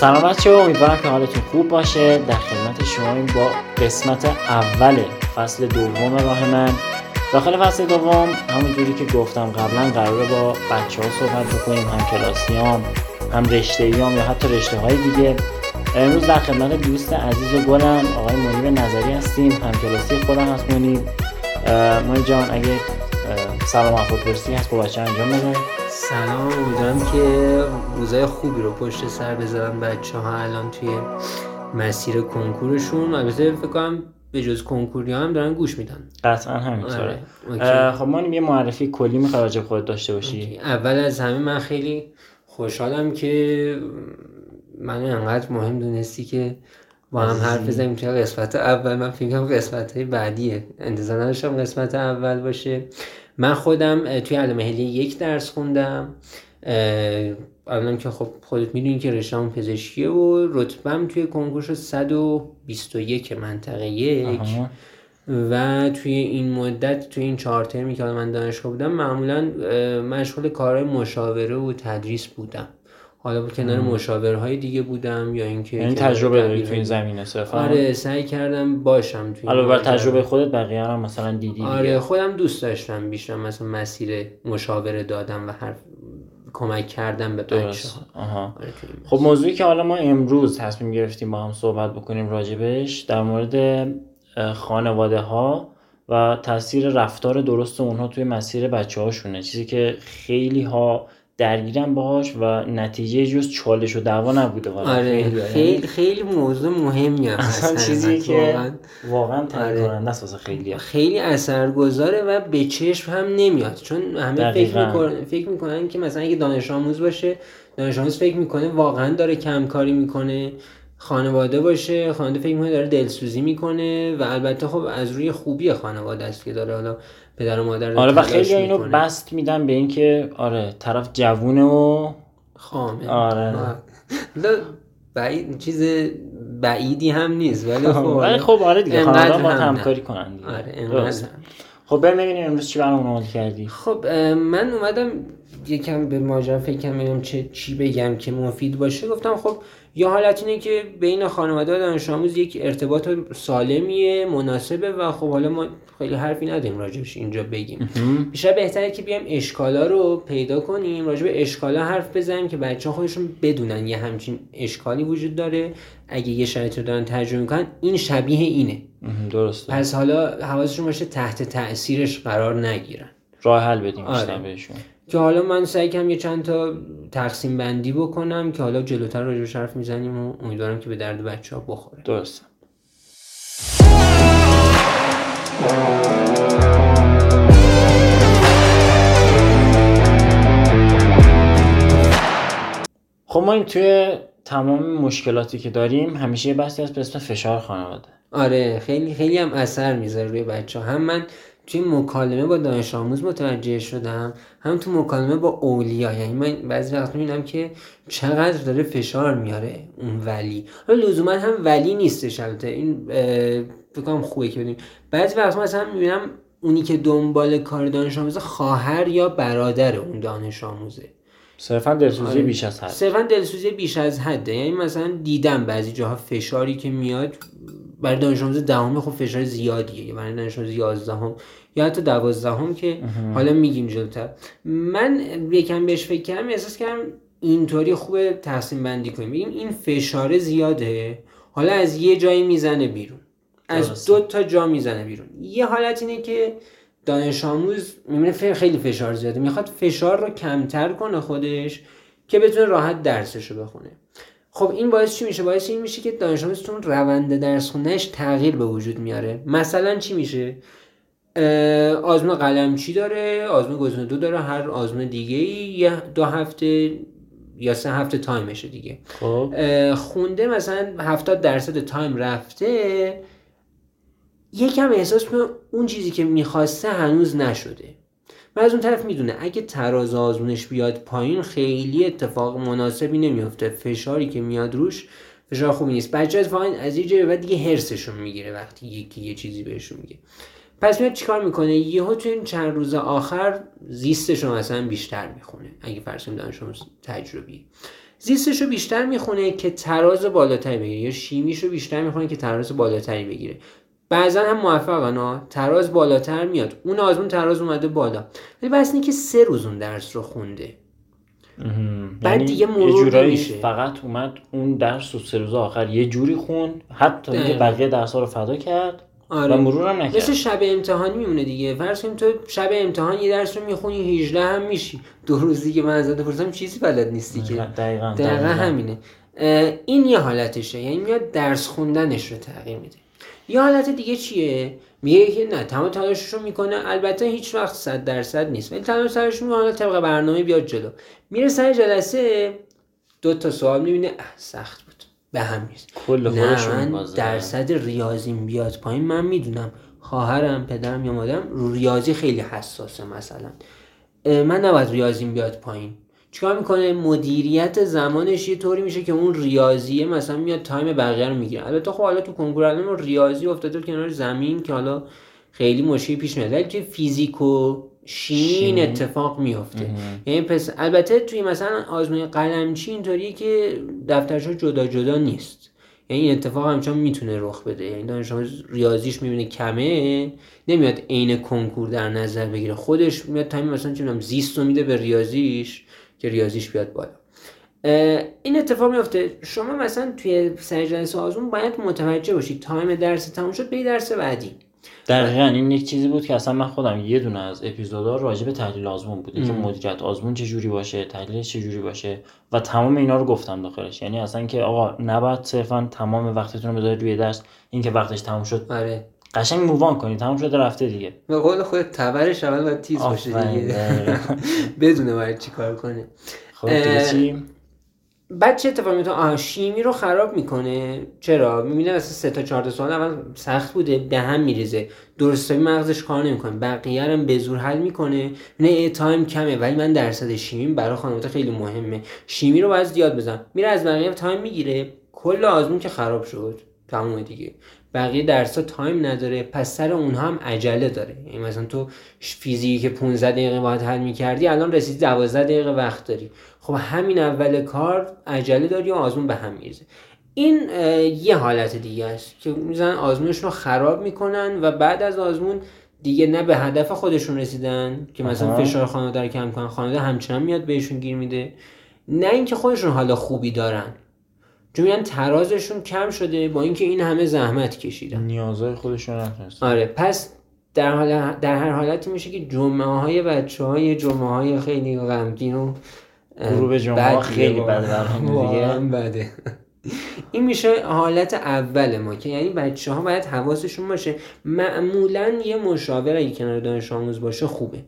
سلام بچه امیدوارم که حالتون خوب باشه. در خدمت شما این با قسمت اول فصل دوم راه من. داخل فصل دوم همونجوری که گفتم قبلا قراره با بچه ها صحبت بکنیم هم کلاسیام هم رشته یا حتی رشته های دیگه. امروز در خدمت دوست عزیز و گلم آقای منیب نظری هستیم هم کلاسی خودم هست منیب. جان اگه سلام احوال پرسی هست با بچه انجام بده. سلام امیدوارم که روزای خوبی رو پشت سر بذارن بچه ها الان توی مسیر کنکورشون. البته فکر کنم به جز کنکوری هم دارن گوش میدن. قطعا همینطوره. آره. خب ما یه معرفی کلی می‌خوای راجع خودت داشته باشی؟ اول از همه من خیلی خوشحالم که من انقدر مهم دونستی که با هم حرف بزنیم توی قسمت اول. من فکر قسمت های بعدیه. انتظار نداشتم قسمت اول باشه. من خودم توی علم هلی یک درس خوندم الان که خب خودت می‌دونی که رشته‌ام پزشکیه و رتبم توی کنکور شد 121 منطقه یک. و توی این مدت توی این چهار ترمی که من دانشگاه بودم معمولا مشغول کار مشاوره و تدریس بودم. حالا با کنار مشاورهای دیگه بودم یا اینکه یعنی تجربه داری تو این زمینه صرفا؟ آره سعی کردم باشم تو حالا بر تجربه خودت بقیه هم مثلا دیدی آره خودم دوست داشتم بیشتر مثلا مسیر مشاوره دادم و حرف کمک کردم به بچه آها. آره خب موضوعی که حالا ما امروز تصمیم گرفتیم با هم صحبت بکنیم راجبش در مورد خانواده ها و تاثیر رفتار درست اونها توی مسیر بچه هاشونه چیزی که خیلی ها درگیرم باهاش و نتیجه جز چالش و دعوا نبوده آره خیلی خیلی موضوع مهمی اصلا چیزی که واقعا تعیین آره. کننده است خیلی. خیلی اثرگذاره و به چشم هم نمیاد. چون همه فکر می‌کنن فکر می‌کنن که مثلا اگه دانش آموز باشه دانش آموز فکر می‌کنه واقعا داره کم کاری می‌کنه. خانواده باشه خانواده فکر می‌کنه داره دلسوزی می‌کنه و البته خب از روی خوبی خانواده است که داره حالا پدر و مادر آره و خیلی اینو بست میدن به اینکه آره طرف جوونه و خامه. آره. بعید چیز بعیدی هم نیست ولی خب ولی آره. خب آره دیگه خانواده با همکاری کنن دیگه. آره خب بریم ببینیم امروز چی برام اومد کردی. خب من اومدم یکم به ماجرا فکر کنم چه چی بگم که مفید باشه. گفتم خب یا حالت اینه که بین خانواده و دانش آموز یک ارتباط سالمیه مناسبه و خب حالا ما خیلی حرفی نداریم راجبش اینجا بگیم. بیشتر بهتره که بیایم اشکالا رو پیدا کنیم راجب اشکالا حرف بزنیم که بچه خودشون بدونن یه همچین اشکالی وجود داره. اگه یه شرایط رو دارن تجربه می‌کنن این شبیه اینه. درسته. پس حالا حواسشون باشه تحت تاثیرش قرار نگیرن. راه حل بدیم آره. بهشون. که حالا من سعی کنم یه چند تا تقسیم بندی بکنم که حالا جلوتر راجع حرف می‌زنیم و امیدوارم که به درد بچه ها بخوره. درست خب ما این توی تمام مشکلاتی که داریم همیشه یه بحثی هست به اسم فشار خانواده. آره خیلی خیلی هم اثر می‌ذاره روی بچه هم من توی مکالمه با دانش آموز متوجه شدم. هم تو مکالمه با اولیا. یعنی من بعضی وقت می‌بینم که چقدر داره فشار میاره اون ولی. حالا لزوما هم ولی نیستش البته. این فکر خوبه که بدیم بعضی وقت مثلا می‌بینم اونی که دنبال کار دانش آموزه خواهر یا برادر اون دانش آموزه. صرفا دلسوزی آره. بیش از حد. صرفا دلسوزی بیش از حده. یعنی مثلا دیدم بعضی جاها فشاری که میاد برای دانش آموز دهم خب فشار زیادیه. برای دانش آموز 11 یا حتی دوازدهم که حالا میگیم جلوتر. من یکم بهش فکر کردم احساس کردم اینطوری خوب تقسیم بندی کنیم. بگیم این فشار زیاده حالا از یه جایی می‌زنه بیرون. از دو تا جا می‌زنه بیرون. یه حالت اینه که دانش آموز می‌بینه خیلی فشار زیاده. می‌خواد فشار رو کمتر کنه خودش که بتونه راحت درسش رو بخونه. خب این باعث چی میشه؟ باعث این میشه که دانش آموز تون روند درس خوندنش تغییر به وجود میاره. مثلا چی میشه؟ آزمون قلم چی داره؟ آزمون گزینه دو داره هر آزمون دیگه یه دو هفته یا سه هفته time شه دیگه. خب. خونده مثلا 70 درصد time رفته یکم احساس کنه اون چیزی که می‌خواسته هنوز نشده. و از اون طرف می‌دونه اگه تراز آزمونش بیاد پایین خیلی اتفاق مناسبی نمیفته فشاری که میاد روش فشار خوبی نیست. بچه اتفاقا از یه بعد دیگه هرسشون می‌گیره وقتی یکی یه چیزی بهشون میگه. پس میاد چیکار می‌کنه؟ یهو تو این چند روز آخر زیستش رو مثلا بیشتر می‌خونه. اگه فرض دانش تجربی. زیستش رو بیشتر می‌خونه که تراز بالاتری بگیره یا شیمیش رو بیشتر می‌خونه که تراز بالاتری بگیره. بعضا هم موفقن ها تراز بالاتر میاد. اون آزمون تراز اومده بالا. ولی بس که سه روز اون درس رو خونده. بعد یعنی دیگه مرور نمیشه. فقط اومد اون درس و سه روز آخر یه جوری خون حتی اینکه بقیه درس ها رو فدا کرد آره. و مرور هم نکرد. مثل شب امتحانی میمونه دیگه. فرض کنیم تو شب امتحان یه درس رو می‌خونی 18 هم میشی. دو روز دیگه من ازت بپرسم چیزی بلد نیستی که. دقیقاً دقیقا, همینه. این یه حالتشه. یعنی میاد درس خوندنش رو تغییر میده. یه حالت دیگه چیه؟ میگه که نه تمام تلاشش رو می‌کنه. البته هیچ وقت صد درصد نیست. ولی تمام تلاشش می‌کنه طبق برنامه بیاد جلو. میره سر جلسه دو تا سوال می‌بینه. سخت بود. به هم نیست نه من درصد ریاضیم بیاد پایین من می‌دونم. خواهرم پدرم یا مادرم ریاضی خیلی حساسه مثلا. من نباید ریاضیم بیاد پایین. چیکار می‌کنه؟ مدیریت زمانش یه طوری میشه که اون ریاضیه مثلا میاد time بقیه رو می‌گیره. البته خب حالا تو کنکور الان ریاضی افتاده کنار زمین که حالا خیلی مشکلی پیش میاد. ولی فیزیک و شیمی اتفاق میفته یعنی پس البته توی مثلا آزمون قلمچی اینطوریه که دفترچه‌ش جدا جدا نیست. یعنی این اتفاق همچنان می‌تونه رخ بده. یعنی دانش ریاضیش می‌بینه کمه نمیاد عین کنکور در نظر بگیره. خودش میاد time مثلا چه زیست رو میده به ریاضیش. که ریاضیش بیاد بالا. این اتفاق میفته شما مثلا توی سرجنس آزمون باید متوجه باشید تایم درس تموم شد به درس بعدی. دقیقا این یک چیزی بود که اصلا من خودم یه دونه از اپیزودا راجع به تحلیل آزمون بوده که مدیریت آزمون چه جوری باشه تحلیلش چه جوری باشه و تمام اینا رو گفتم داخلش. یعنی اصلا که آقا نباید صرفا تمام وقتتون رو بذارید روی درس. اینکه وقتش تموم شد. آره. قشنگ مووان کنی تموم شده رفته دیگه. به قول خود تبرش اول باید تیز باشه دیگه. بدونه باید چی کار کنه. خب بعد چه اتفاقی می‌تونه شیمی رو خراب می‌کنه؟ چرا؟ می‌بینه مثلا سه تا چهار تا سوال اول سخت بوده به هم میریزه. درسته مغزش کار نمی‌کنه. بقیه رو به زور حل می‌کنه. نه time کمه ولی من درصد شیمی برای خانواده خیلی مهمه. شیمی رو باید زیاد بزن. میره از بقیه time می‌گیره. کل آزمون که خراب شد. تموم دیگه. بقیه درس ها تایم نداره پس سر اونها هم عجله داره. یعنی مثلا تو فیزیک که 15 دقیقه باید حل می‌کردی الان رسیدی 12 دقیقه وقت داری. خب همین اول کار عجله داری و آزمون به هم میرزه این یه حالت دیگه است که میزن آزمونش رو خراب می‌کنن و بعد از آزمون دیگه نه به هدف خودشون رسیدن که مثلا فشار خانواده رو کم کنن خانواده همچنان میاد بهشون گیر میده. نه اینکه خودشون حالا خوبی دارن. چون ترازشون کم شده با اینکه این همه زحمت کشیدن. نیازهای خودشون نتونستن آره پس در, حال در هر حالتی میشه که جمعه های بچه های جمعه های خیلی غمگین و غروب جمعه خیلی بده دیگه. بده. این میشه حالت اول ما که یعنی بچه ها باید حواسشون باشه. معمولا یه مشاور اگه کنار دانش آموز باشه خوبه.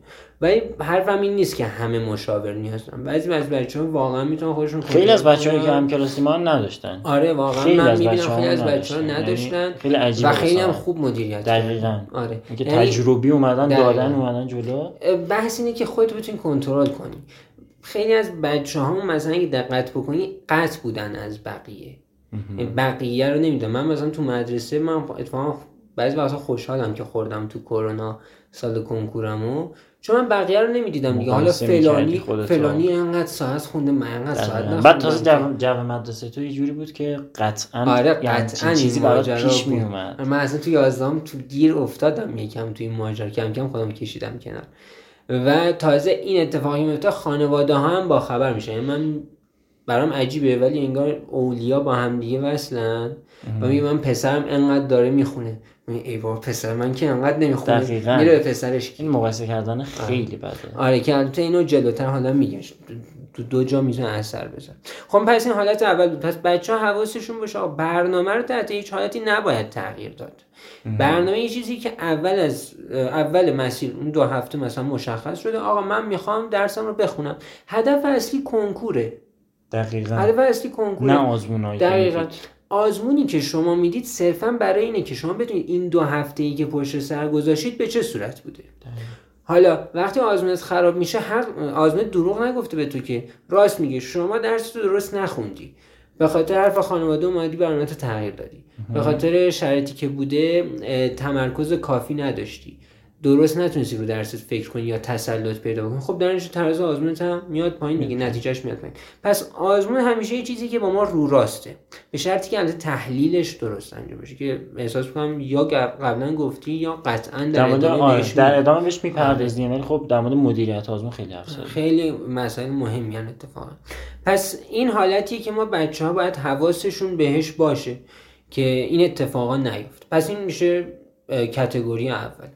ولی حرفم این نیست که همه مشاور نیاز دارن بعضی از بچه ها واقعا می‌تونن خودشون خیلی از بچه که هم کلاسی ما نداشتن. آره واقعا خیلی من می‌بینم خیلی از بچه ها نداشتن. یعنی خیلی عجیب و خیلی هم خوب مدیریت دقیقاً. آره. که یعنی تجربی اومدن دادن اومدن جلو. بحث اینه که خودت بتونی کنترل کنی. خیلی از بچه ها مثلا اگه دقت بکنی قطع بودن از بقیه. بقیه رو نمی‌دونم. من مثلا تو مدرسه من اتفاقا بعضی وقتا خوشحالم که خوردم تو کرونا سال کنکورمو چون من بقیه رو نمی‌دیدم دیگه. حالا فلانی فلانی انقدر ساعت خونده من انقدر ساعت نخوندم بعد تازه جو, جو مدرسه تو یه جوری بود که قطعا آره قطعا چیزی برات پیش می اومد من اصلا تو 11 تو گیر افتادم یکم توی ماجرا. کم کم خودم کشیدم کنار. و تازه این اتفاقی میفته خانواده ها هم با خبر میشه یعنی من برام عجیبه ولی انگار اولیا با هم دیگه وصلن. و میگه من پسرم انقدر داره می‌خونه. ای بابا پسر من که انقدر نمی‌خونه. میره به پسرش. این مقایسه کردن خیلی بده. آره که البته اینو جلوتر حالا میگم تو دو جا می‌تونه اثر بزن خب پس این حالت اول بود. پس بچه ها حواسشون باشه. برنامه رو تحت هیچ حالتی نباید تغییر داد. برنامه یه چیزی که اول از اول مسیر اون دو هفته مثلا مشخص شده. آقا من می‌خوام درسم رو بخونم. هدف اصلی کنکوره. دقیقا. هدف اصلی کنکوره نه آزمون دقیقا. آزمونی که شما می‌دید صرفا برای اینه که شما بدونید این دو هفته ای که پشت سر گذاشتید به چه صورت بوده. حالا وقتی آزمونت خراب میشه هر آزمون دروغ نگفته به تو که. راست میگه شما درس تو درست نخوندی. به خاطر حرف خانواده اومدی برنامه تغییر دادی. به خاطر شرایطی که بوده تمرکز کافی نداشتی. درست نتونستی رو درست فکر کنی یا تسلط پیدا کنی خب در تراز آزمونت هم میاد پایین دیگه نتیجهش میاد پایین. پس آزمون همیشه یه چیزی که با ما رو راسته. به شرطی که البته تحلیلش درست انجام بشه که احساس می‌کنم یا قبلا گفتی یا قطعا در, در ادامه بهش در ادامه بهش می‌پردازیم. ولی خب در مورد مدیریت آزمون خیلی حرف خیلی مسائل مهمی ان اتفاقا. پس این حالتیه که ما بچه ها باید حواسشون بهش باشه که این اتفاقا نیفت پس این میشه کتگوری اول.